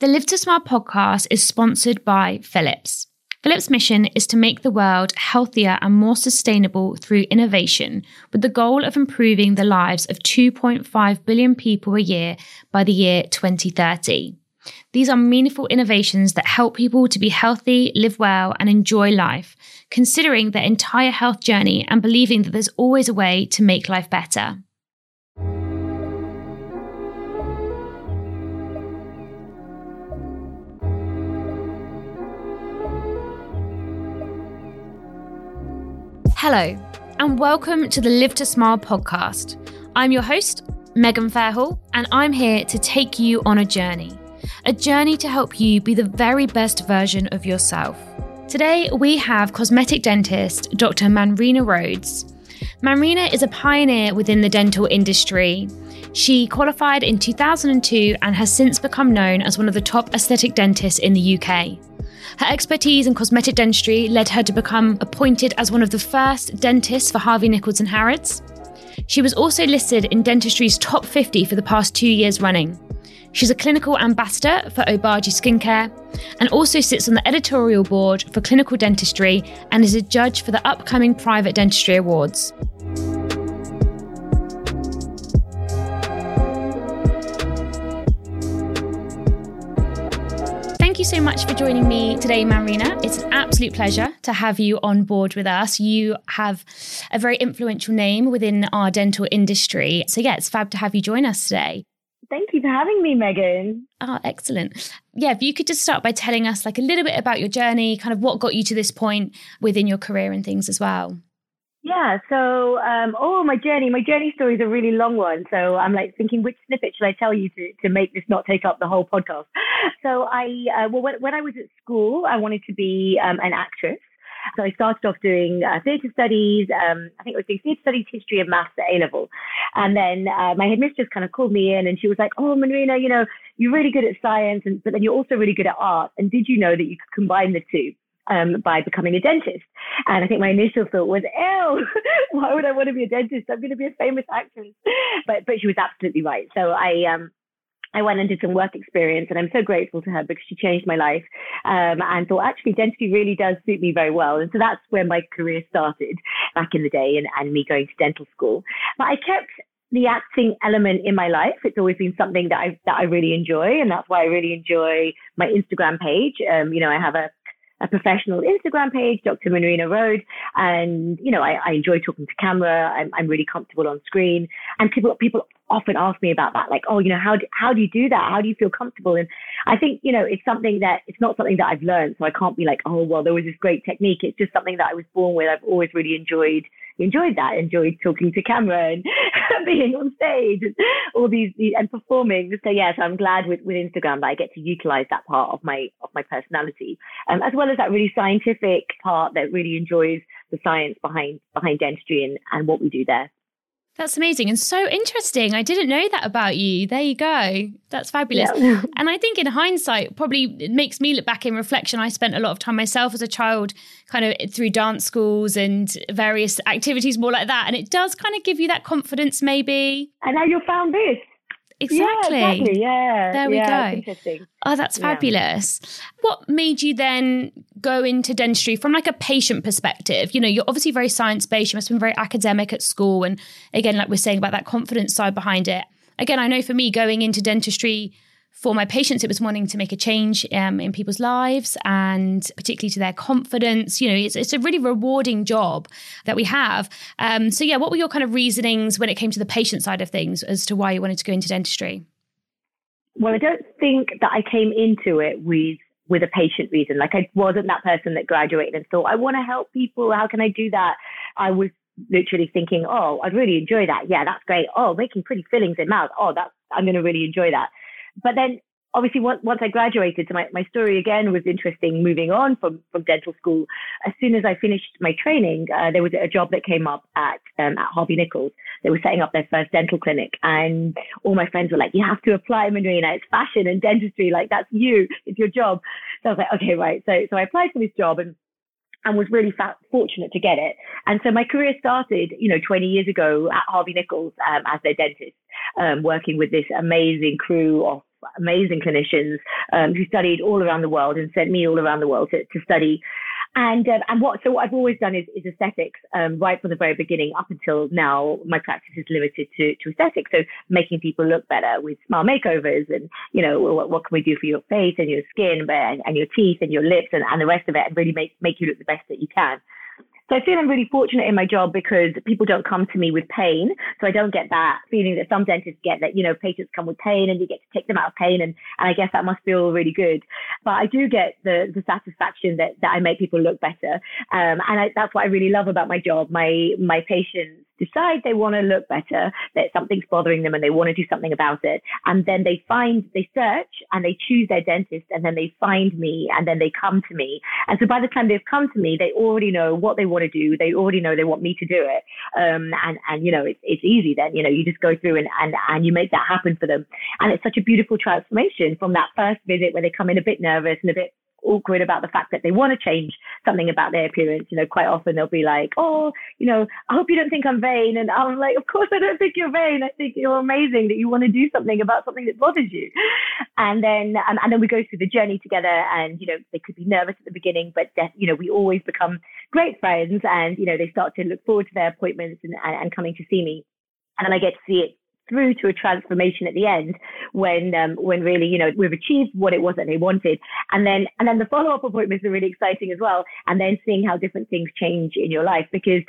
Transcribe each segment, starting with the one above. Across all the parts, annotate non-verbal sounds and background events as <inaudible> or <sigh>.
The Live to Smile podcast is sponsored by Philips. Philips' mission is to make the world healthier and more sustainable through innovation, with the goal of improving the lives of 2.5 billion people a year by the year 2030. These are meaningful innovations that help people to be healthy, live well, and enjoy life, considering their entire health journey and believing that there's always a way to make life better. Hello, and welcome to the Live to Smile podcast. I'm your host, Megan Fairhall, and I'm here to take you on a journey. A journey to help you be the very best version of yourself. Today, we have cosmetic dentist Dr. Manrina Rhodes. Manrina is a pioneer within the dental industry. She qualified in 2002 and has since become known as one of the top aesthetic dentists in the UK. Her expertise in cosmetic dentistry led her to become appointed as one of the first dentists for Harvey Nichols and Harrods. She was also listed in dentistry's top 50 for the past two years running. She's a clinical ambassador for Obagi Skincare and also sits on the editorial board for clinical dentistry and is a judge for the upcoming Private Dentistry Awards. You so much for joining me today, Manrina. It's an absolute pleasure to have you on board with us. You have a very influential name within our dental industry. So, yeah, it's fab to have you join us today. Thank you for having me, Megan. Oh, excellent. Yeah, if you could just start by telling us like a little bit about your journey, kind of what got you to this point within your career and things as well. Yeah, so um, oh my journey, my journey story is a really long one. So I'm like thinking, which snippet should I tell you to to make this not take up the whole podcast? So I uh, well, when, when I was at school, I wanted to be um, an actress. So I started off doing uh, theatre studies. Um, I think I was doing theatre studies, history, and maths at A level. And then uh, my headmistress kind of called me in, and she was like, "Oh, Manrina, you know, you're really good at science, and but then you're also really good at art. And did you know that you could combine the two?" Um, by becoming a dentist. And I think my initial thought was, ew, <laughs> why would I want to be a dentist? I'm going to be a famous actress. But, but she was absolutely right. So I, um, I went and did some work experience, and I'm so grateful to her because she changed my life. Um, and thought actually dentistry really does suit me very well. And so that's where my career started back in the day, and, and me going to dental school. But I kept the acting element in my life. It's always been something that I that I really enjoy, and that's why I really enjoy my Instagram page. Um, you know, I have a a professional Instagram page, Dr. Manrina Rhode. And, you know, I, I enjoy talking to camera. I'm, I'm really comfortable on screen. And people, people often ask me about that, like, oh, you know, how do, how do you do that? How do you feel comfortable? And I think, you know, it's something that it's not something that I've learned. So I can't be like, oh, well, there was this great technique. It's just something that I was born with. I've always really enjoyed enjoyed that, enjoyed talking to camera and <laughs> being on stage and all these, and performing. So yes, I'm glad with, with Instagram that I get to utilize that part of my of my personality, um, as well as that really scientific part that really enjoys the science behind behind dentistry and, and what we do there. That's amazing and so interesting. I didn't know that about you. There you go. That's fabulous. Yeah. <laughs> and I think in hindsight, probably it makes me look back in reflection. I spent a lot of time myself as a child, kind of through dance schools and various activities more like that. And it does kind of give you that confidence, maybe. And now you found this. Exactly. Yeah, exactly. Yeah. There we yeah, go. Interesting. Oh, that's fabulous. Yeah. What made you then go into dentistry from like a patient perspective? You know, you're obviously very science based. You must have been very academic at school. And again, like we're saying about that confidence side behind it. Again, I know for me going into dentistry for my patients, it was wanting to make a change um, in people's lives and particularly to their confidence. You know, it's, it's a really rewarding job that we have. Um, so, yeah, what were your kind of reasonings when it came to the patient side of things as to why you wanted to go into dentistry? Well, I don't think that I came into it with with a patient reason. Like I wasn't that person that graduated and thought, I want to help people. How can I do that? I was literally thinking, oh, I'd really enjoy that. Yeah, that's great. Oh, making pretty fillings in mouth. Oh, that's I'm going to really enjoy that. But then obviously once, once I graduated, so my, my story again was interesting moving on from, from dental school. As soon as I finished my training, uh, there was a job that came up at, um, at Harvey Nichols. They were setting up their first dental clinic and all my friends were like, you have to apply, Manrina. It's fashion and dentistry. Like that's you. It's your job. So I was like, okay, right. So, so I applied for this job and and was really fortunate to get it. And so my career started, you know, 20 years ago at Harvey Nichols um, as their dentist, um, working with this amazing crew of amazing clinicians um, who studied all around the world and sent me all around the world to, to study. And um, and what so what I've always done is, is aesthetics um, right from the very beginning up until now. My practice is limited to, to aesthetics, so making people look better with smile makeovers, and you know what, what can we do for your face and your skin, and, and your teeth and your lips and, and the rest of it, and really make make you look the best that you can. So I feel I'm really fortunate in my job because people don't come to me with pain. So I don't get that feeling that some dentists get that, you know, patients come with pain and you get to take them out of pain. And, and I guess that must feel really good. But I do get the, the satisfaction that, that I make people look better. Um, and I, that's what I really love about my job. My, my patients decide they want to look better, that something's bothering them and they want to do something about it. And then they find, they search and they choose their dentist and then they find me and then they come to me. And so by the time they've come to me, they already know what they want to do. They already know they want me to do it. Um, and, and, you know, it's, it's easy then, you know, you just go through and, and, and you make that happen for them. And it's such a beautiful transformation from that first visit where they come in a bit nervous and a bit awkward about the fact that they want to change something about their appearance. You know, quite often they'll be like, "Oh, you know, I hope you don't think I'm vain," and I'm like, "Of course I don't think you're vain. I think you're amazing that you want to do something about something that bothers you." And then, um, and then we go through the journey together, and you know, they could be nervous at the beginning, but you know, we always become great friends, and you know, they start to look forward to their appointments and, and, and coming to see me. And then I get to see it through to a transformation at the end when um, when really you know we've achieved what it was that they wanted and then and then the follow-up appointments are really exciting as well and then seeing how different things change in your life because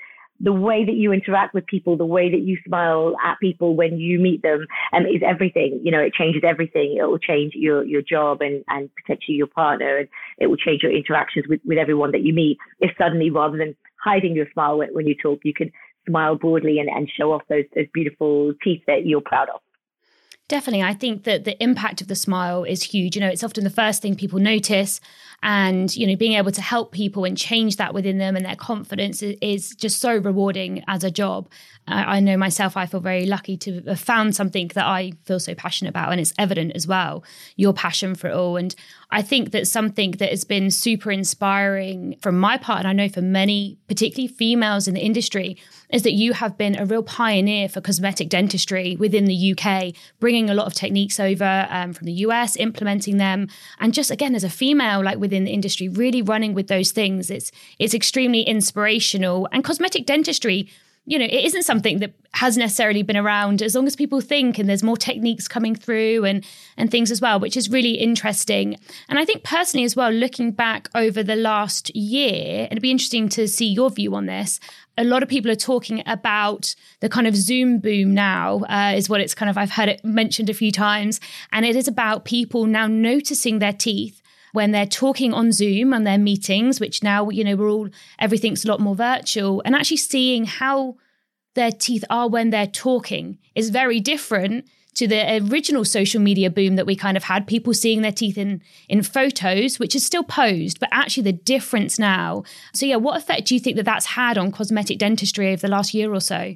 the way that you interact with people, the way that you smile at people when you meet them, um, is everything. You know, it changes everything. It will change your, your job and, and potentially your partner, and it will change your interactions with, with everyone that you meet. If suddenly, rather than hiding your smile when, when you talk, you can smile broadly and, and show off those, those beautiful teeth that you're proud of. Definitely. I think that the impact of the smile is huge. You know, it's often the first thing people notice. And, you know, being able to help people and change that within them and their confidence is, just so rewarding as a job. I, I know myself, I feel very lucky to have found something that I feel so passionate about. And it's evident as well, your passion for it all. And I think that something that has been super inspiring from my part, and I know for many, particularly females in the industry, is that you have been a real pioneer for cosmetic dentistry within the UK, bringing a lot of techniques over um, from the US, implementing them, and just again as a female, like within the industry, really running with those things. It's it's extremely inspirational, and cosmetic dentistry you know, it isn't something that has necessarily been around as long as people think and there's more techniques coming through and and things as well, which is really interesting. And I think personally as well, looking back over the last year, it'd be interesting to see your view on this. A lot of people are talking about the kind of Zoom boom now, uh, is what it's kind of, I've heard it mentioned a few times. And it is about people now noticing their teeth when they're talking on Zoom and their meetings, which now, you know, we're all, everything's a lot more virtual, and actually seeing how their teeth are when they're talking is very different to the original social media boom that we kind of had people seeing their teeth in in photos which is still posed but actually the difference now. So yeah what effect do you think that that's had on cosmetic dentistry over the last year or so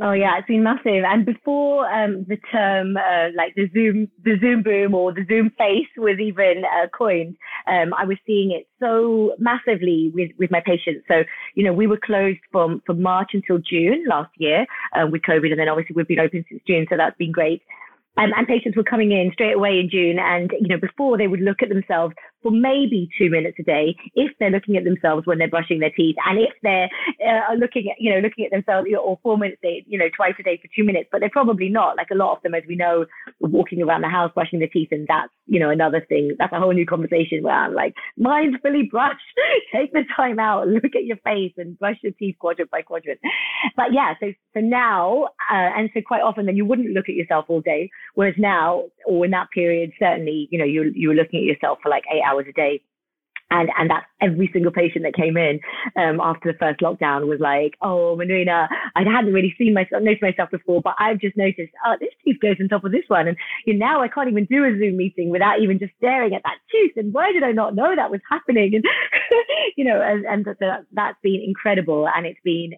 Oh yeah, it's been massive. And before um, the term uh, like the Zoom, the Zoom boom or the Zoom face was even uh, coined, um, I was seeing it so massively with, with my patients. So you know, we were closed from from March until June last year uh, with COVID, and then obviously we've been open since June, so that's been great. Um, and patients were coming in straight away in June. And, you know, before they would look at themselves for maybe two minutes a day if they're looking at themselves when they're brushing their teeth. And if they're uh, looking at, you know, looking at themselves or four minutes, a day, you know, twice a day for two minutes, but they're probably not. Like a lot of them, as we know, walking around the house, brushing their teeth. And that's, you know, another thing. That's a whole new conversation where I'm like, mindfully brush, <laughs> take the time out, look at your face and brush your teeth quadrant by quadrant. But yeah, so, so now, uh, and so quite often then you wouldn't look at yourself all day Whereas now, or in that period, certainly, you know, you you were looking at yourself for like eight hours a day. And, and that's every single patient that came in um, after the first lockdown was like, oh, Manrina, I hadn't really seen myself, noticed myself before, but I've just noticed, oh, this tooth goes on top of this one. And you know, now I can't even do a Zoom meeting without even just staring at that tooth. And why did I not know that was happening? And, <laughs> you know, and, and that, that's been incredible. And it's been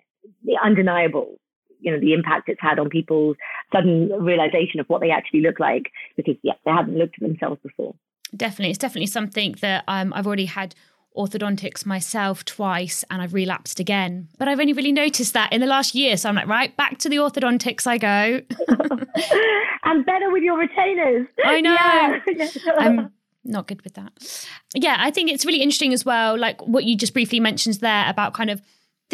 undeniable you know, the impact it's had on people's sudden realization of what they actually look like because, yeah, they haven't looked at themselves before. Definitely. It's definitely something that um, I've already had orthodontics myself twice and I've relapsed again. But I've only really noticed that in the last year. So I'm like, right, back to the orthodontics I go. <laughs> and better with your retainers. I know. Yeah. <laughs> I'm not good with that. Yeah, I think it's really interesting as well, like what you just briefly mentioned there about kind of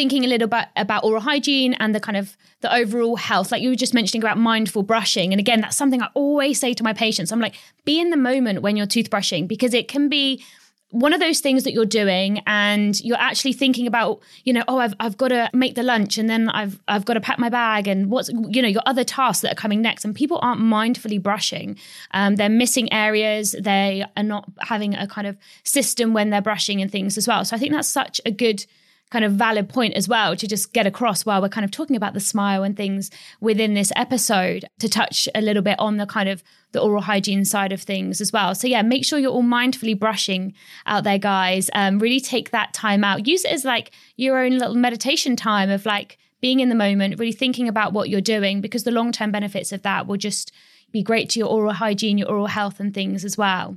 thinking a little bit about oral hygiene and the kind of the overall health. Like you were just mentioning about mindful brushing. And again that's something i always say to my patients. I'm like be in the moment when you're toothbrushing because it can be one of those things that you're doing and you're actually thinking about you know oh I've, I've got to make the lunch and then I've I've got to pack my bag and what's you know your other tasks that are coming next. And people aren't mindfully brushing. Um, they're missing areas. They are not having a kind of system when they're brushing and things as well. So I think that's such a good kind of valid point as well to just get across while we're kind of talking about the smile and things within this episode to touch a little bit on the kind of the oral hygiene side of things as well. So yeah, make sure you're all mindfully brushing out there, guys. Um, really take that time out. Use it as like your own little meditation time of like being in the moment, really thinking about what you're doing, because the long term benefits of that will just be great to your oral hygiene, your oral health, and things as well.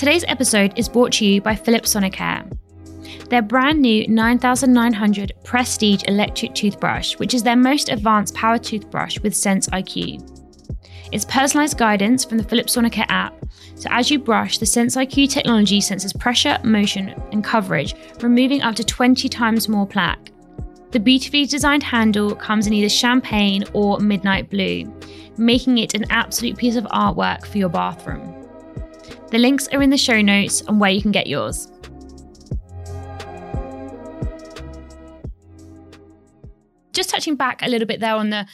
Today's episode is brought to you by Philips Sonicare. Their brand new 9900 Prestige electric toothbrush, which is their most advanced power toothbrush with Sense IQ. It's personalized guidance from the Philips Sonicare app, so as you brush, the Sense IQ technology senses pressure, motion, and coverage, removing up to 20 times more plaque. The beautifully designed handle comes in either champagne or midnight blue, making it an absolute piece of artwork for your bathroom. The links are in the show notes on where you can get yours. Just touching back a little bit there on the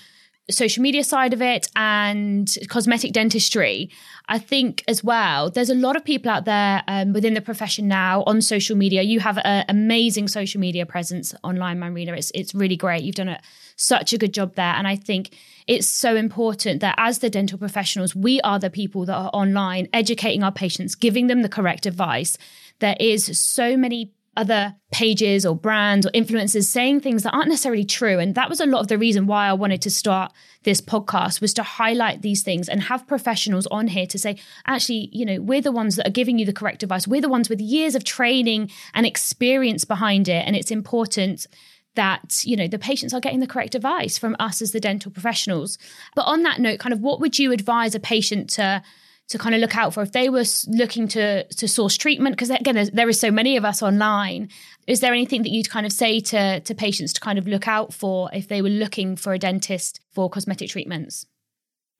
social media side of it and cosmetic dentistry, I think as well, there's a lot of people out there um, within the profession now on social media. You have an amazing social media presence online, Manrina. It's, it's really great. You've done a, such a good job there. And I think it's so important that as the dental professionals, we are the people that are online educating our patients, giving them the correct advice. There is so many other pages or brands or influencers saying things that aren't necessarily true and that was a lot of the reason why I wanted to start this podcast was to highlight these things and have professionals on here to say actually you know we're the ones that are giving you the correct advice we're the ones with years of training and experience behind it and it's important that you know the patients are getting the correct advice from us as the dental professionals. But on that note kind of what would you advise a patient to to kind of look out for if they were looking to to source treatment? Because again there is so many of us online. Is there anything that you'd kind of say to to patients to kind of look out for if they were looking for a dentist for cosmetic treatments?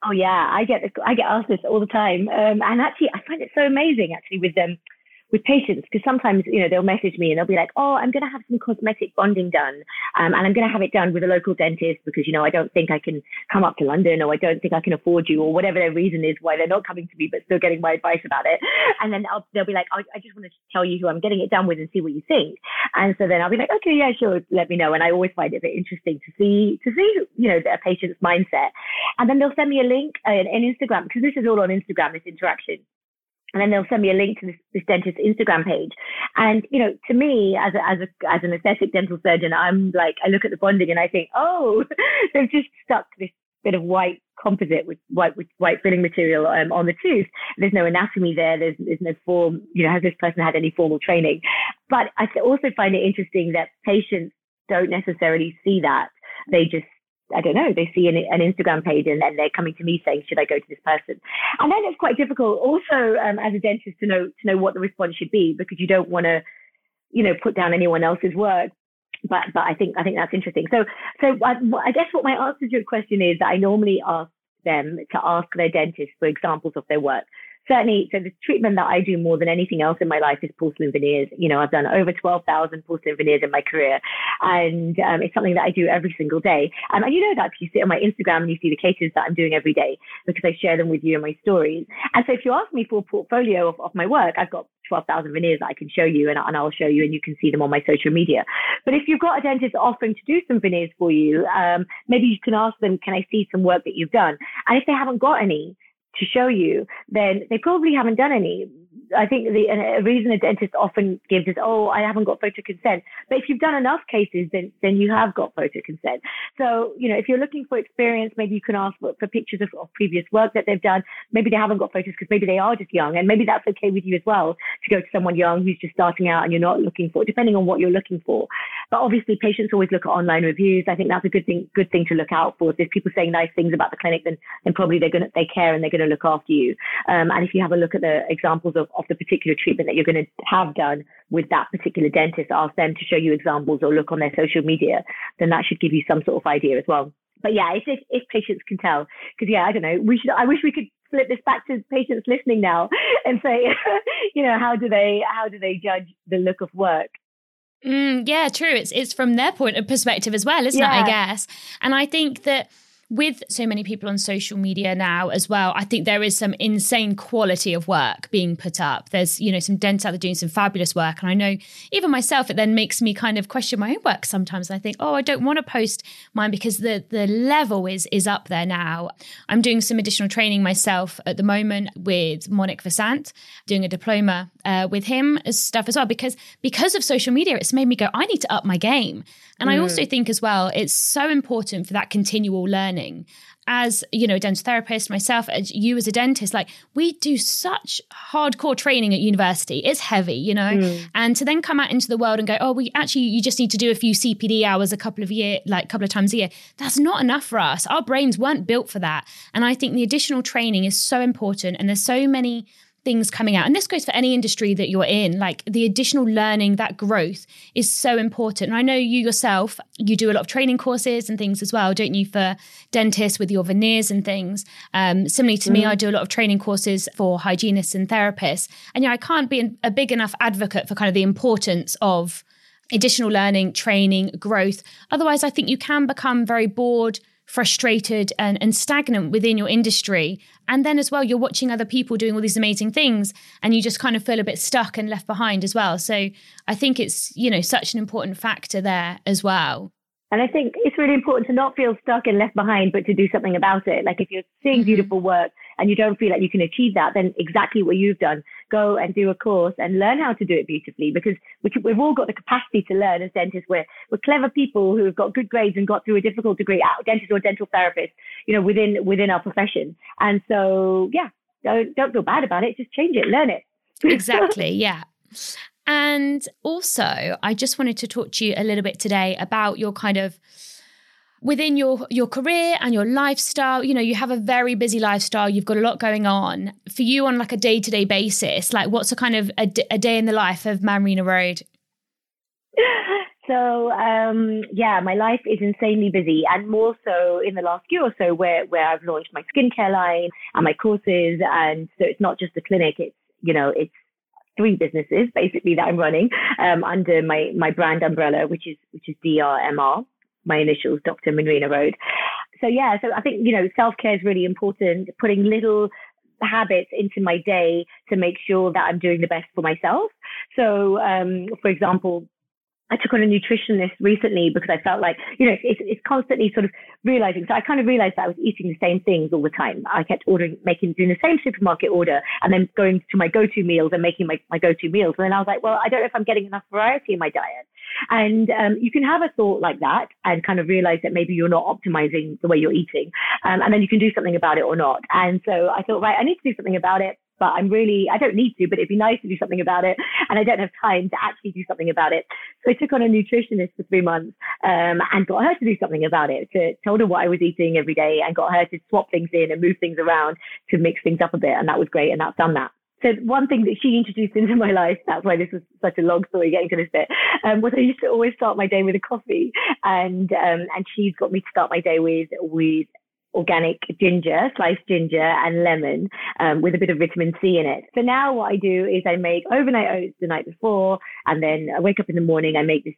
Oh yeah. I get i get asked this all the time. Um, and actually i find it so amazing actually with them with patients because sometimes you know they'll message me and they'll be like oh i'm going to have some cosmetic bonding done um, and i'm going to have it done with a local dentist because you know i don't think i can come up to london or i don't think i can afford you or whatever their reason is why they're not coming to me but still getting my advice about it. And then I'll, they'll be like I, I just want to tell you who i'm getting it done with and see what you think. And so then i'll be like okay yeah sure let me know. And i always find it interesting to see to see you know their patient's mindset. And then they'll send me a link uh, in instagram because this is all on instagram this interaction and then they'll send me a link to this, this dentist's Instagram page. And you know, to me, as a, as a as an aesthetic dental surgeon, I'm like, I look at the bonding and I think, oh, <laughs> they've just stuck this bit of white composite with white with white filling material um, on the tooth. There's no anatomy there. There's there's no form. You know, has this person had any formal training? But I also find it interesting that patients don't necessarily see that. They just I don't know, they see an, an Instagram page and then they're coming to me saying, should I go to this person? And then it's quite difficult also um, as a dentist to know, to know what the response should be because you don't want to, you know, put down anyone else's work. But, but I think, I think that's interesting. So, so I, I guess what my answer to your question is that I normally ask them to ask their dentist for examples of their work certainly, so the treatment that I do more than anything else in my life is porcelain veneers. You know, I've done over 12,000 porcelain veneers in my career, and um, it's something that I do every single day. Um, and you know that because you see on my Instagram and you see the cases that I'm doing every day because I share them with you in my stories. And so if you ask me for a portfolio of, of my work, I've got 12,000 veneers that I can show you and, and, I'll show you and you can see them on my social media. But if you've got a dentist offering to do some veneers for you, um, maybe you can ask them, can I see some work that you've done? And if they haven't got any, to show you, then they probably haven't done any. I think the a reason a dentist often gives is, oh, I haven't got photo consent. But if you've done enough cases, then then you have got photo consent. So you know, if you're looking for experience, maybe you can ask for, for pictures of, of, previous work that they've done. Maybe they haven't got photos because maybe they are just young, and maybe that's okay with you as well to go to someone young who's just starting out and you're not looking for, depending on what you're looking for. But obviously, patients always look at online reviews. I think that's a good thing good thing to look out for. If there's people saying nice things about the clinic, then then probably they're gonna they care and they're gonna look after you. Um, and if you have a look at the examples of, of the particular treatment that you're going to have done with that particular dentist, ask them to show you examples or look on their social media, then that should give you some sort of idea as well. But yeah, if, if, if patients can tell, because yeah, I don't know, we should, I wish we could flip this back to patients listening now <laughs> and say, <laughs> you know, how do they, how do they judge the look of work? Mm, yeah, true. It's it's from their point of perspective as well, isn't yeah. it? I guess, and I think that with so many people on social media now as well, I think there is some insane quality of work being put up. There's, you know, some dentists out there doing some fabulous work. And I know even myself, it then makes me kind of question my own work sometimes. And I think, oh, I don't want to post mine because the the level is is up there now. I'm doing some additional training myself at the moment with Monik Vasant, doing a diploma uh, with him as stuff as well, because because of social media, it's made me go, I need to up my game. And mm. I also think as well, it's so important for that continual learning. As you know, a dental therapist, myself, as you as a dentist, like we do such hardcore training at university. It's heavy, you know, mm. and to then come out into the world and go, oh, we actually you just need to do a few CPD hours a couple of year, like a couple of times a year. That's not enough for us. Our brains weren't built for that, and I think the additional training is so important. And there's so many things coming out. And this goes for any industry that you're in. Like the additional learning, that growth is so important. And I know you yourself, you do a lot of training courses and things as well, don't you, for dentists with your veneers and things. Um, similarly to mm. me, I do a lot of training courses for hygienists and therapists. And yeah, I can't be a big enough advocate for kind of the importance of additional learning, training, growth. Otherwise, I think you can become very bored frustrated and, and stagnant within your industry. And then as well, you're watching other people doing all these amazing things and you just kind of feel a bit stuck and left behind as well. So I think it's, you know, such an important factor there as well. And I think it's really important to not feel stuck and left behind, but to do something about it. Like if you're seeing mm-hmm. beautiful work and you don't feel like you can achieve that, then exactly what you've done, go and do a course and learn how to do it beautifully because we've all got the capacity to learn as dentists. We're, we're clever people who have got good grades and got through a difficult degree, dentist or dental therapist, you know, within, within our profession. And so, yeah, don't, don't feel bad about it. Just change it, learn it. <laughs> exactly. Yeah. And also, I just wanted to talk to you a little bit today about your kind of within your your career and your lifestyle you know you have a very busy lifestyle. You've got a lot going on. For you on like a day-to-day basis like what's a kind of a, a day in the life of Manrina Rhode? <laughs> So um, yeah my life is insanely busy and more so in the last year or so where where I've launched my skincare line and my courses. And so it's not just the clinic it's you know it's three businesses basically that I'm running um, under my my brand umbrella, which is which is DRMR, my initials, Dr. Manrina Rhode. So yeah, so I think you know self care is really important. Putting little habits into my day to make sure that I'm doing the best for myself. So, um, for example, I took on a nutritionist recently because I felt like, you know, it's, it's constantly sort of realizing. So I kind of realized that I was eating the same things all the time. I kept ordering, making, doing the same supermarket order and then going to my go-to meals and making my, my go-to meals. And then I was like, well, I don't know if I'm getting enough variety in my diet. And um, you can have a thought like that and kind of realize that maybe you're not optimizing the way you're eating. Um, and then you can do something about it or not. And so I thought, right, I need to do something about it but I'm really, I don't need to, but it'd be nice to do something about it. And I don't have time to actually do something about it. So I took on a nutritionist for three months um, and got her to do something about it, to told her what I was eating every day and got her to swap things in and move things around to mix things up a bit. And that was great. And that's done that. So one thing that she introduced into my life, that's why this was such a long story getting to this bit, um, was I used to always start my day with a coffee. And, um, and she's got me to start my day with, with organic ginger, sliced ginger and lemon um, with a bit of vitamin C in it. So now what I do is I make overnight oats the night before and then I wake up in the morning, I make this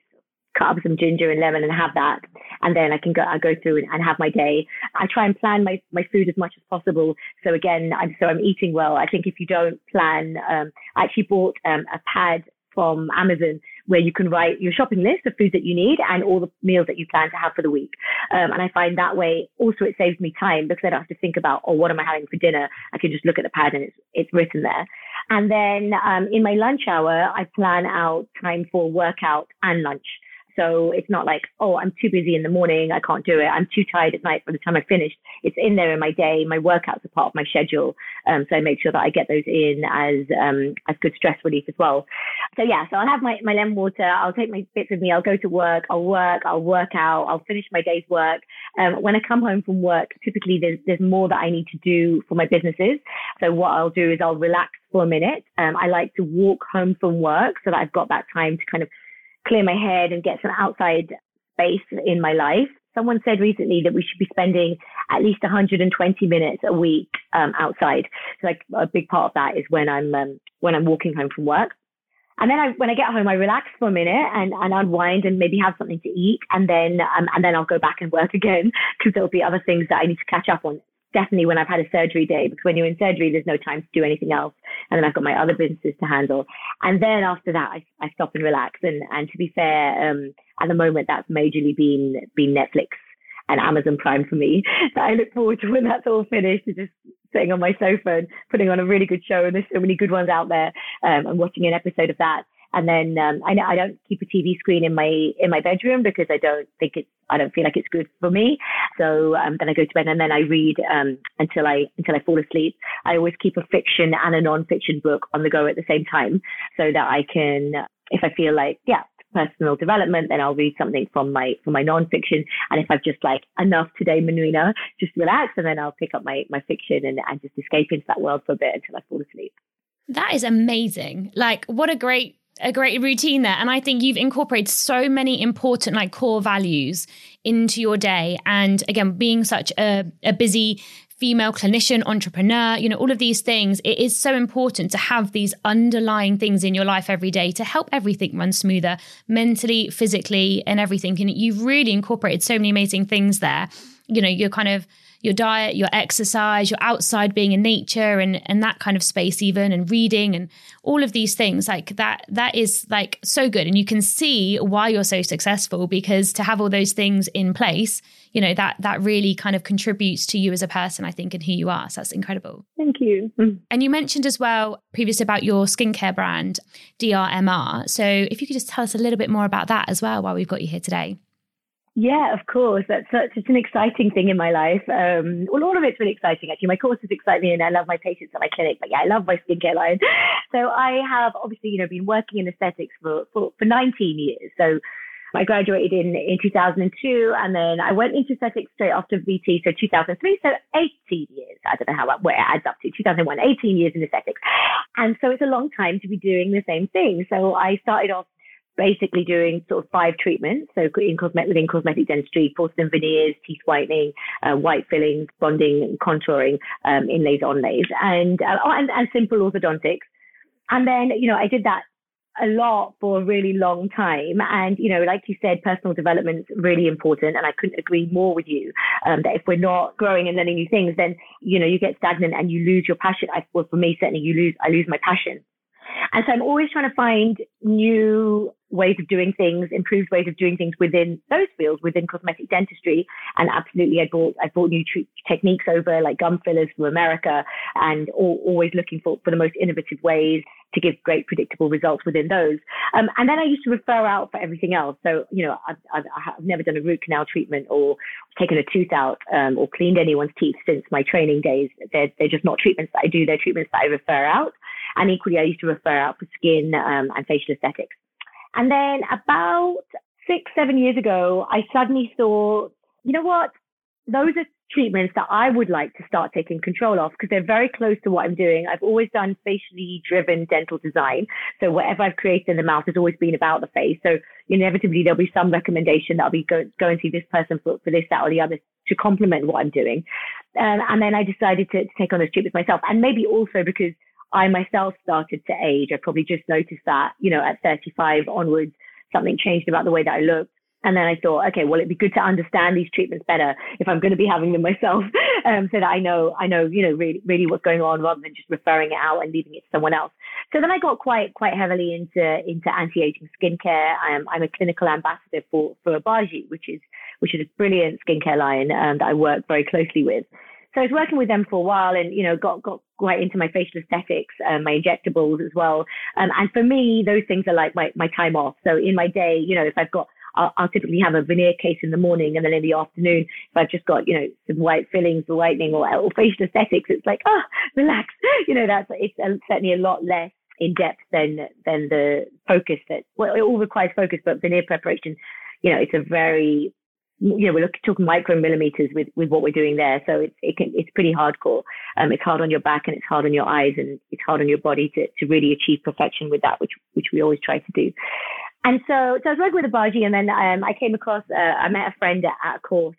cut up some ginger and lemon and have that. And then I can go, I go through and, and have my day. I try and plan my, my food as much as possible. So again, I'm, so I'm eating well. I think if you don't plan, um, I actually bought um, a pad from Amazon where you can write your shopping list of foods that you need and all the meals that you plan to have for the week. Um, and I find that way also it saves me time because I don't have to think about, oh, what am I having for dinner? I can just look at the pad and it's, it's written there. And then um, in my lunch hour, I plan out time for workout and lunch. So it's not like, oh, I'm too busy in the morning. I can't do it. I'm too tired at night by the time I finish. It's in there in my day. My workouts are part of my schedule. Um, so I make sure that I get those in as, um, as good stress relief as well. So yeah, so I'll have my, my lemon water. I'll take my bits with me. I'll go to work. I'll work. I'll work out. I'll finish my day's work. Um, when I come home from work, typically there's, there's more that I need to do for my businesses. So what I'll do is I'll relax for a minute. Um, I like to walk home from work so that I've got that time to kind of clear my head and get some outside space in my life. Someone said recently that we should be spending at least 120 minutes a week um, outside. So like a big part of that is when I'm um, when I'm walking home from work. And then I, when I get home, I relax for a minute and, and unwind and maybe have something to eat. And then, um, and then I'll go back and work again <laughs> because there'll be other things that I need to catch up on definitely when I've had a surgery day, because when you're in surgery, there's no time to do anything else. And then I've got my other businesses to handle. And then after that, I, I stop and relax. And, and to be fair, um, at the moment, that's majorly been, been Netflix and Amazon Prime for me. <laughs> That I look forward to when that's all finished, to just sitting on my sofa and putting on a really good show. And there's so many good ones out there. Um, and watching an episode of that. And then um, I, I don't keep a TV screen in my in my bedroom because I don't think it's I don't feel like it's good for me. So um, then I go to bed and then I read um, until I until I fall asleep. I always keep a fiction and a non-fiction book on the go at the same time so that I can, if I feel like yeah personal development, then I'll read something from my from my non-fiction. And if I've just like enough today, Manrina, just relax, and then I'll pick up my my fiction and, and just escape into that world for a bit until I fall asleep. That is amazing. Like, what a great a great routine there. And i think you've incorporated so many important like core values into your day. And again being such a, a busy female clinician entrepreneur you know all of these things it is so important to have these underlying things in your life every day to help everything run smoother mentally physically and everything. And you've really incorporated so many amazing things there. You know you're kind of your diet, your exercise, your outside being in nature and and that kind of space even and reading and all of these things like that that is like so good and you can see why you're so successful because to have all those things in place, you know, that that really kind of contributes to you as a person I think and who you are. So that's incredible. Thank you. And you mentioned as well previously about your skincare brand DRMR. So if you could just tell us a little bit more about that as well while we've got you here today. Yeah, of course. That's such it's an exciting thing in my life. Um, well, all of it's really exciting actually. My courses excite me, and I love my patients at my clinic. But yeah, I love my skincare line. <laughs> So I have obviously, you know, been working in aesthetics for for, for 19 years. So I graduated in in 2002, and then I went into aesthetics straight after VT, so 2003. So 18 years. I don't know how where it adds up to. 2001, 18 years in aesthetics, and so it's a long time to be doing the same thing. So I started off basically doing sort of five treatments. So in cosmetic, within cosmetic dentistry, porcelain veneers, teeth whitening, uh, white fillings, bonding, contouring, um, inlays, onlays, and, uh, and, and simple orthodontics. And then, you know, I did that a lot for a really long time. And, you know, like you said, personal development is really important. And I couldn't agree more with you um, that if we're not growing and learning new things, then, you know, you get stagnant and you lose your passion. I, well, for me, certainly you lose, I lose my passion. And so I'm always trying to find new ways of doing things, improved ways of doing things within those fields, within cosmetic dentistry. And absolutely, I bought I bought new techniques over like gum fillers from America, and all, always looking for for the most innovative ways to give great predictable results within those. Um, and then I used to refer out for everything else. So you know, I've, I've, I've never done a root canal treatment or taken a tooth out um, or cleaned anyone's teeth since my training days. They're they're just not treatments that I do. They're treatments that I refer out. And equally, I used to refer out for skin um, and facial aesthetics. And then about six, seven years ago, I suddenly thought, you know what? Those are treatments that I would like to start taking control of because they're very close to what I'm doing. I've always done facially driven dental design. So whatever I've created in the mouth has always been about the face. So inevitably there'll be some recommendation that I'll be go, going to this person for, for this, that or the other to complement what I'm doing. Um, and then I decided to, to take on those treatments myself. And maybe also because I myself started to age. I probably just noticed that, you know, at 35 onwards, something changed about the way that I looked. And then I thought, okay, well, it'd be good to understand these treatments better if I'm going to be having them <laughs> myself, um, so that I know, I know, you know, really, really what's going on rather than just referring it out and leaving it to someone else. So then I got quite, quite heavily into, into anti-aging skincare. I'm, I'm a clinical ambassador for, for Obagi, which is, which is a brilliant skincare line um, that I work very closely with. So I was working with them for a while and, you know, got, got quite into my facial aesthetics, uh, my injectables as well. Um, and for me, those things are like my, my time off. So in my day, you know, if I've got I'll, I'll, typically have a veneer case in the morning, and then in the afternoon, if I've just got you know some white fillings or whitening or, or facial aesthetics, it's like ah, oh, relax. <laughs> You know, that's it's certainly a lot less in depth than than the focus that well, it all requires focus, but veneer preparation, you know, it's a very you know, we're looking, talking micromillimeters with, with what we're doing there. So it's, it can, it's pretty hardcore. Um, it's hard on your back and it's hard on your eyes and it's hard on your body to, to really achieve perfection with that, which, which we always try to do. And so, so I was working with Obagi and then, um, I came across, uh, I met a friend at, at a course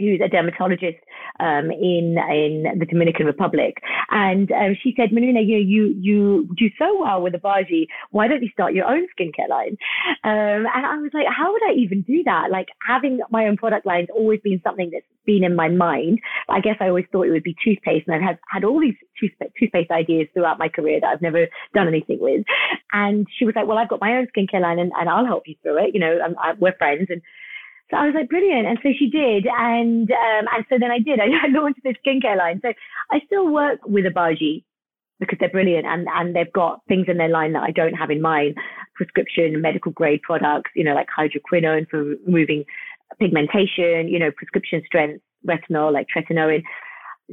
who's a dermatologist um, in in the Dominican Republic, and um, she said, Manrina, you you you do so well with Obagi. Why don't you start your own skincare line? Um, and I was like, how would I even do that? Like having my own product line's always been something that's been in my mind. I guess I always thought it would be toothpaste, and I've had, had all these toothpaste, toothpaste ideas throughout my career that I've never done anything with. And she was like, well, I've got my own skincare line, and, and I'll help you through it. You know, I, we're friends, and so I was like, brilliant. And so she did. And, um, and so then I did. I, <laughs> I launched this skincare line. So I still work with Obagi because they're brilliant and, and they've got things in their line that I don't have in mine. Prescription, medical grade products, you know, like hydroquinone for removing pigmentation, you know, prescription strength retinol, like tretinoin.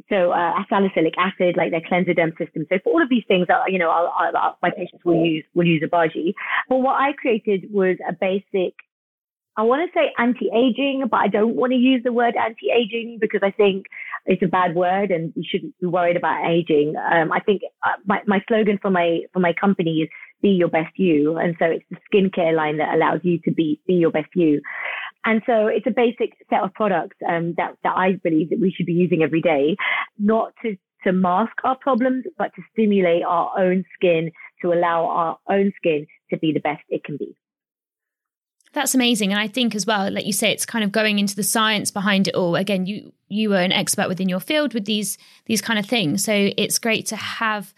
So uh, salicylic acid, like their CLENZIderm system. So for all of these things, uh, you know, I'll, I'll, my patients will use will use Obagi. But what I created was a basic I want to say anti-aging, but I don't want to use the word anti-aging because I think it's a bad word and you shouldn't be worried about aging. Um, I think uh, my, my slogan for my for my company is "Be Your Best You," and so it's the skincare line that allows you to be be your best you. And so it's a basic set of products um, that that I believe that we should be using every day, not to to mask our problems, but to stimulate our own skin to allow our own skin to be the best it can be. That's amazing. And I think as well, like you say, it's kind of going into the science behind it all. Again, you you were an expert within your field with these these kind of things. So it's great to have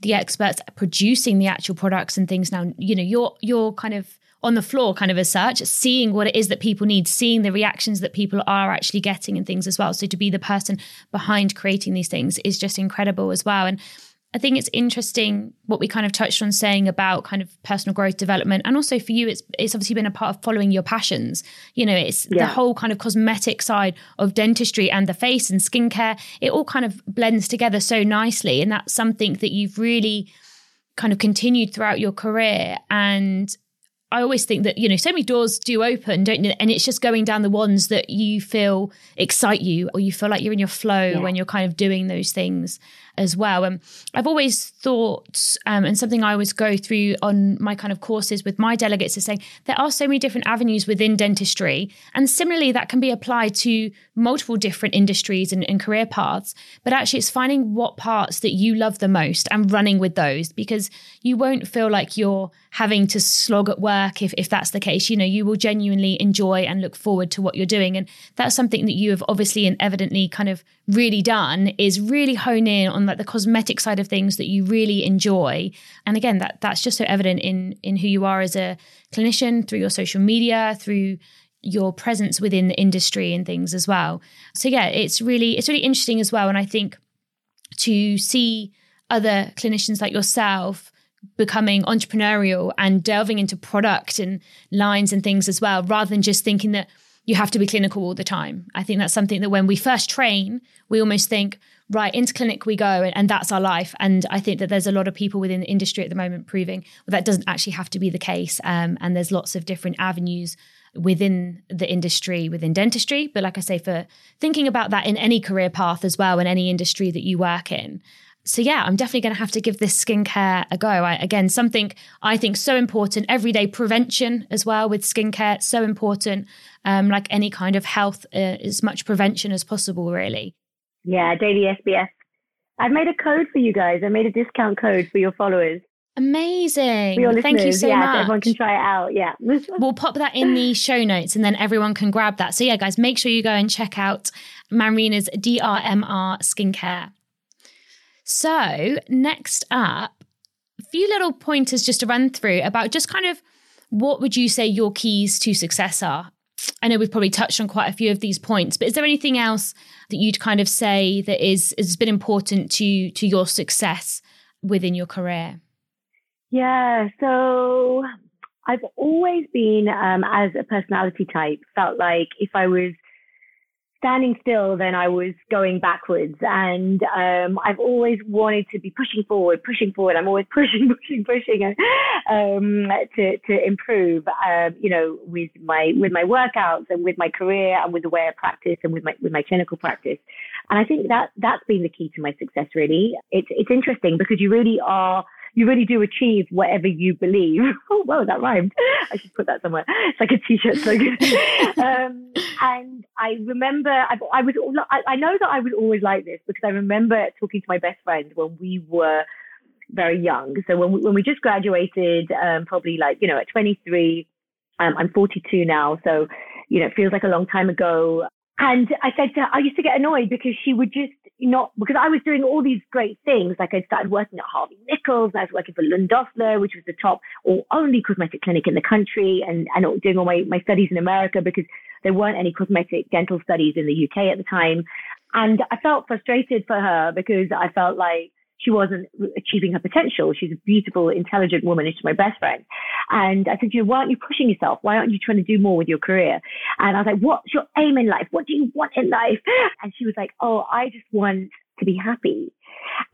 the experts producing the actual products and things now. You know, you're you're kind of on the floor kind of as such, seeing what it is that people need, seeing the reactions that people are actually getting and things as well. So to be the person behind creating these things is just incredible as well. And I think it's interesting what we kind of touched on saying about kind of personal growth development. And also for you, it's it's obviously been a part of following your passions. You know, it's yeah. the whole kind of cosmetic side of dentistry and the face and skincare. It all kind of blends together so nicely. And that's something that you've really kind of continued throughout your career. And I always think that, you know, so many doors do open, don't you? And it's just going down the ones that you feel excite you or you feel like you're in your flow yeah. when you're kind of doing those things as well. And I've always thought, um, and something I always go through on my kind of courses with my delegates is saying there are so many different avenues within dentistry. And similarly, that can be applied to multiple different industries and, and career paths. But actually, it's finding what parts that you love the most and running with those because you won't feel like you're having to slog at work if, if that's the case. You know, you will genuinely enjoy and look forward to what you're doing. And that's something that you have obviously and evidently kind of really done is really hone in on like the cosmetic side of things that you really enjoy. And again, that that's just so evident in in who you are as a clinician through your social media, through your presence within the industry and things as well. So yeah, it's really it's really interesting as well. And I think to see other clinicians like yourself becoming entrepreneurial and delving into product and lines and things as well, rather than just thinking that you have to be clinical all the time. I think that's something that when we first train, we almost think, right, into clinic we go, and, and, that's our life. And I think that there's a lot of people within the industry at the moment proving well, that doesn't actually have to be the case. Um, and there's lots of different avenues within the industry, within dentistry. But like I say, for thinking about that in any career path as well, in any industry that you work in, so yeah, I'm definitely going to have to give this skincare a go. I, again, something I think so important. Everyday prevention as well with skincare, so important. Um, like any kind of health, uh, as much prevention as possible, really. Yeah, daily SBS. I've made a code for you guys. I made a discount code for your followers. Amazing. Thank you so yeah, much. So everyone can try it out. Yeah. <laughs> we'll pop that in the show notes and then everyone can grab that. So, yeah, guys, make sure you go and check out Manrina's DRMR skincare. So, next up, a few little pointers just to run through about just kind of what would you say your keys to success are? I know we've probably touched on quite a few of these points, but is there anything else that you'd kind of say that is has been important to to your success within your career? Yeah, so I've always been, um, as a personality type, felt like if I was standing still, then I was going backwards. And um, I've always wanted to be pushing forward, pushing forward. I'm always <laughs> pushing, pushing, pushing um, to to improve. Um, you know, with my with my workouts and with my career and with the way I practice and with my with my clinical practice. And I think that that's been the key to my success. Really, it's it's interesting because you really are you really do achieve whatever you believe. <laughs> Oh, wow, that rhymed. I should put that somewhere. It's like a t-shirt slogan. <laughs> um, and I remember, I, I was, I, I know that I was always like this because I remember talking to my best friend when we were very young. So when we, when we just graduated, um, probably like, you know, at 23, um, I'm 42 now. So, you know, it feels like a long time ago. And I said to her, I used to get annoyed because she would just not, because I was doing all these great things. Like I started working at Harvey Nichols, I was working for Lund which was the top or only cosmetic clinic in the country and, and doing all my, my studies in America because there weren't any cosmetic dental studies in the UK at the time. And I felt frustrated for her because I felt like she wasn't achieving her potential. She's a beautiful, intelligent woman. She's my best friend. And I said, you know, why aren't you pushing yourself? Why aren't you trying to do more with your career? And I was like, what's your aim in life? What do you want in life? And she was like, oh, I just want to be happy.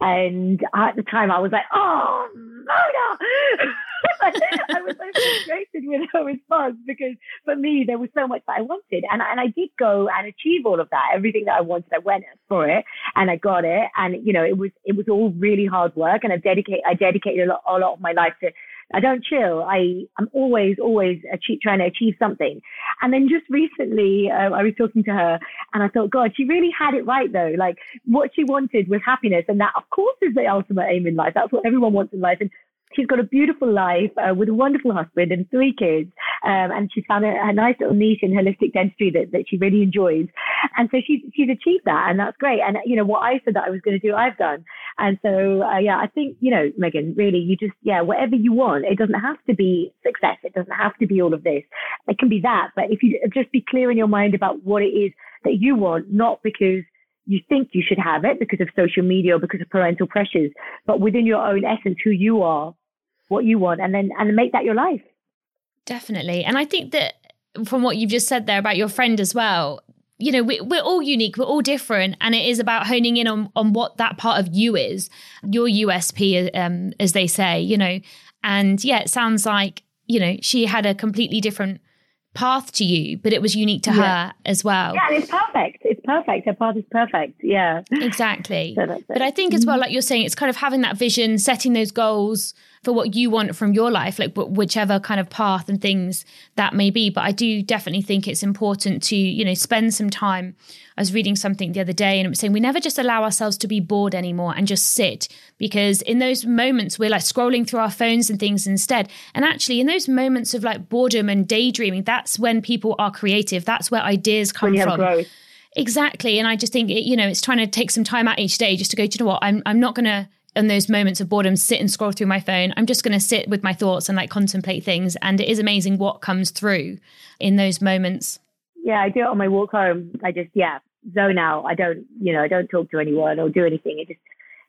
And at the time, I was like, oh, Mona! <laughs> <laughs> I was so frustrated with her response because for me, there was so much that I wanted. And, and I did go and achieve all of that. Everything that I wanted, I went for it and I got it. And, you know, it was, it was all really hard work. And I dedicated, I dedicated a lot, a lot of my life to I don't chill. I, I'm always, always achieve, trying to achieve something. And then just recently, uh, I was talking to her and I thought, God, she really had it right though. Like what she wanted was happiness. And that, of course, is the ultimate aim in life. That's what everyone wants in life. And she's got a beautiful life uh, with a wonderful husband and three kids. Um, and she's found a, a, nice little niche in holistic dentistry that, that she really enjoys. And so she's, she's achieved that and that's great. And, you know, what I said that I was going to do, I've done. And so, uh, yeah, I think, you know, Megan, really, you just, yeah, whatever you want, it doesn't have to be success. It doesn't have to be all of this. It can be that. But if you just be clear in your mind about what it is that you want, not because you think you should have it because of social media or because of parental pressures, but within your own essence, who you are, what you want, and then and make that your life. Definitely, and I think that from what you've just said there about your friend as well, you know, we, we're all unique, we're all different, and it is about honing in on on what that part of you is, your USP, um, as they say, you know. And yeah, it sounds like you know she had a completely different path to you, but it was unique to yeah. her as well. Yeah, it's perfect. It's perfect. Her path is perfect. Yeah. Exactly. <laughs> so but I think as well, like you're saying, it's kind of having that vision, setting those goals for what you want from your life, like whichever kind of path and things that may be. But I do definitely think it's important to, you know, spend some time. I was reading something the other day and it was saying we never just allow ourselves to be bored anymore and just sit because in those moments we're like scrolling through our phones and things instead. And actually, in those moments of like boredom and daydreaming, that's when people are creative. That's where ideas come from. Growth. Exactly. And I just think, it, you know, it's trying to take some time out each day just to go, do you know what? I'm, I'm not going to in those moments of boredom sit and scroll through my phone i'm just going to sit with my thoughts and like contemplate things. And it is amazing what comes through in those moments. Yeah i do it on my walk home. I just yeah zone out. I don't you know i don't talk to anyone or do anything. It just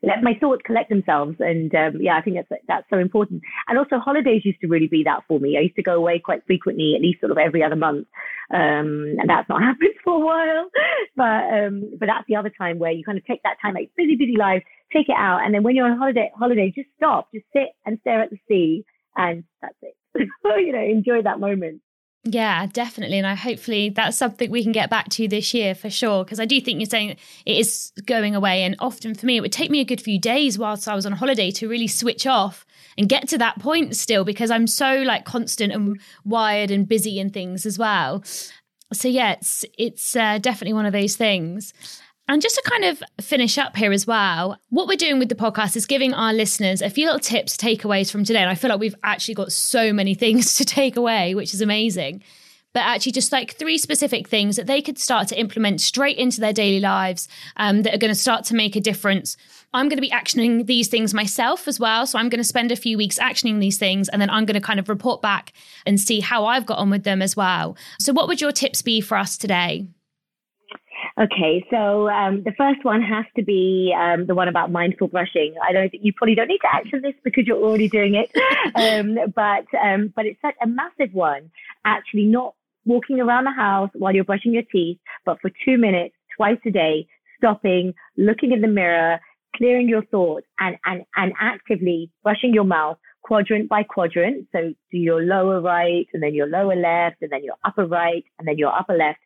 let my thoughts collect themselves. And um, yeah i think that's that's so important. And also holidays used to really be that for me. I used to go away quite frequently at least sort of every other month. Um, and that's not <laughs> happened for a while. But um, but that's the other time where you kind of take that time like busy busy life take it out. And then when you're on holiday, holiday, just stop, just sit and stare at the sea, and that's it. <laughs> you know, enjoy that moment. Yeah, definitely. And I hopefully that's something we can get back to this year for sure. Because I do think you're saying it is going away. And often for me, it would take me a good few days whilst I was on holiday to really switch off and get to that point still because I'm so like constant and wired and busy and things as well. So yeah, it's it's uh, definitely one of those things. And just to kind of finish up here as well, what we're doing with the podcast is giving our listeners a few little tips, takeaways from today. And I feel like we've actually got so many <laughs> things to take away, which is amazing. but actually just like three specific things that they could start to implement straight into their daily lives um, that are going to start to make a difference. I'm going to be actioning these things myself as well. So I'm going to spend a few weeks actioning these things and then I'm going to kind of report back and see how I've got on with them as well. So, what would your tips be for us today? Okay, so um, the first one has to be um, the one about mindful brushing. I don't think you probably don't need to action this because you're already doing it, <laughs> um, but um, but it's such a massive one. Actually, not walking around the house while you're brushing your teeth, but for two minutes twice a day, stopping, looking in the mirror, clearing your thoughts, and and and actively brushing your mouth quadrant by quadrant. So do your lower right, and then your lower left, and then your upper right, and then your upper left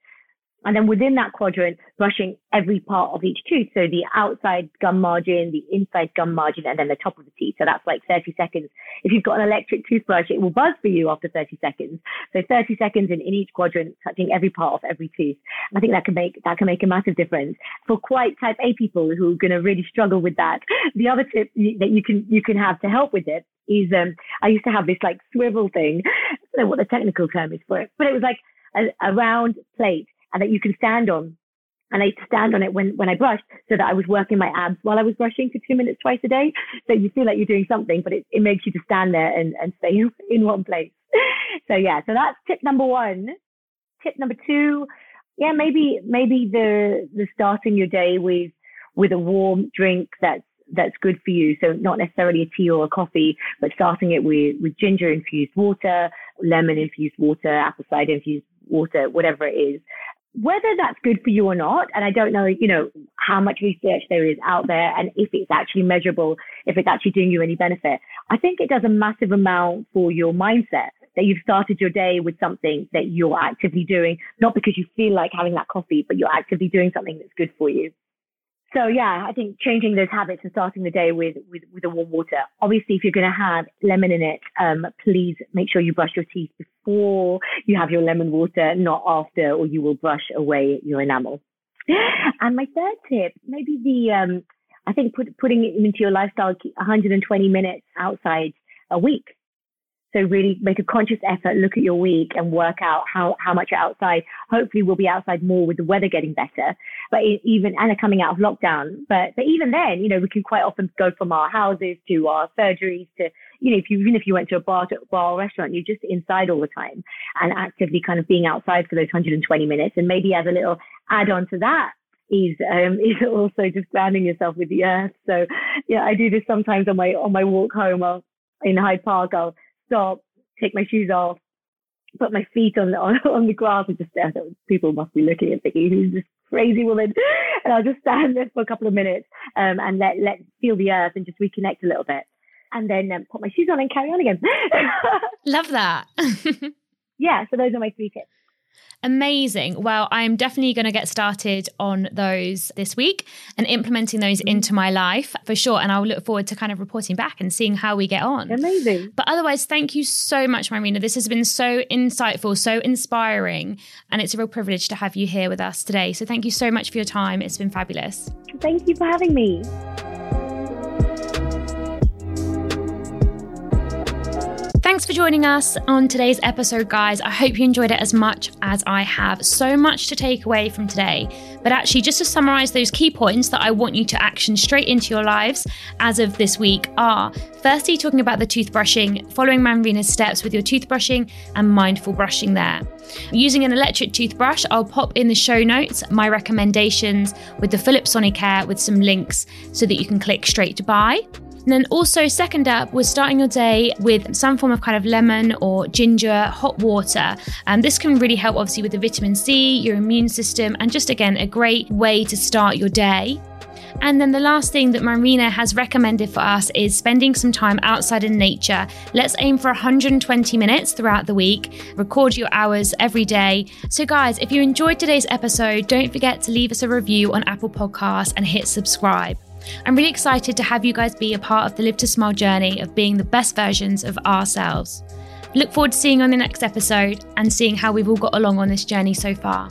and then within that quadrant, brushing every part of each tooth. So the outside gum margin, the inside gum margin, and then the top of the teeth. So that's like 30 seconds. If you've got an electric toothbrush, it will buzz for you after 30 seconds. So 30 seconds in, in each quadrant, touching every part of every tooth. I think that can make, that can make a massive difference for quite type A people who are going to really struggle with that. The other tip that you can, you can have to help with it is, um, I used to have this like swivel thing. I don't know what the technical term is for it, but it was like a, a round plate and that you can stand on. And I stand on it when, when I brushed so that I was working my abs while I was brushing for two minutes twice a day. So you feel like you're doing something, but it, it makes you to stand there and, and stay <laughs> in one place. So yeah, so that's tip number one. Tip number two, yeah, maybe, maybe the, the starting your day with, with a warm drink that's that's good for you. So not necessarily a tea or a coffee, but starting it with, with ginger infused water, lemon infused water, apple cider infused water, whatever it is whether that's good for you or not, and I don't know, you know, how much research there is out there and if it's actually measurable, if it's actually doing you any benefit. I think it does a massive amount for your mindset that you've started your day with something that you're actively doing, not because you feel like having that coffee, but you're actively doing something that's good for you so yeah, I think changing those habits and starting the day with with, with the warm water. Obviously, if you're going to have lemon in it, um, please make sure you brush your teeth before you have your lemon water, not after, or you will brush away your enamel. And my third tip, maybe the um, I think put, putting it into your lifestyle, 120 minutes outside a week. So really make a conscious effort, look at your week and work out how, how much you're outside. Hopefully we'll be outside more with the weather getting better, but even, and coming out of lockdown. But, but even then, you know, we can quite often go from our houses to our surgeries to, you know, if you, even if you went to a bar, to, bar or restaurant, you're just inside all the time and actively kind of being outside for those 120 minutes. And maybe as a little add on to that, is um, <laughs> is also just grounding yourself with the earth. So yeah, I do this sometimes on my on my walk home. I'll, in Hyde Park, I'll stop, take my shoes off, put my feet on the, <laughs> on, on the grass and just uh, people must be looking and thinking, who's this crazy woman? <laughs> And I'll just stand there for a couple of minutes um, and let, let feel the earth and just reconnect a little bit. And then um, put my shoes on and carry on again. <laughs> Love that. yeah, so those are my three tips. Amazing. Well, I'm definitely going to get started on those this week and implementing those mm-hmm. into my life for sure. And I'll look forward to kind of reporting back and seeing how we get on. Amazing. But otherwise, thank you so much, Manrina. This has been so insightful, so inspiring. And it's a real privilege to have you here with us today. So thank you so much for your time. It's been fabulous. Thank you for having me. Thanks for joining us on today's episode, guys. I hope you enjoyed it as much as I have. So much to take away from today. But actually, just to summarize those key points that I want you to action straight into your lives as of this week are firstly, talking about the toothbrushing, following Manrina's steps with your toothbrushing and mindful brushing there. Using an electric toothbrush, I'll pop in the show notes my recommendations with the Philips Sonicare with some links so that you can click straight to buy. And then also, second up was starting your day with some form of kind of lemon or ginger, hot water. And um, this can really help, obviously, with the vitamin C, your immune system, and just again, a great way to start your day. And then the last thing that Manrina has recommended for us is spending some time outside in nature. Let's aim for 120 minutes throughout the week. Record your hours every day. So, guys, if you enjoyed today's episode, don't forget to leave us a review on Apple Podcasts and hit subscribe. I'm really excited to have you guys be a part of the Live to Smile journey of being the best versions of ourselves. Look forward to seeing you on the next episode and seeing how we've all got along on this journey so far.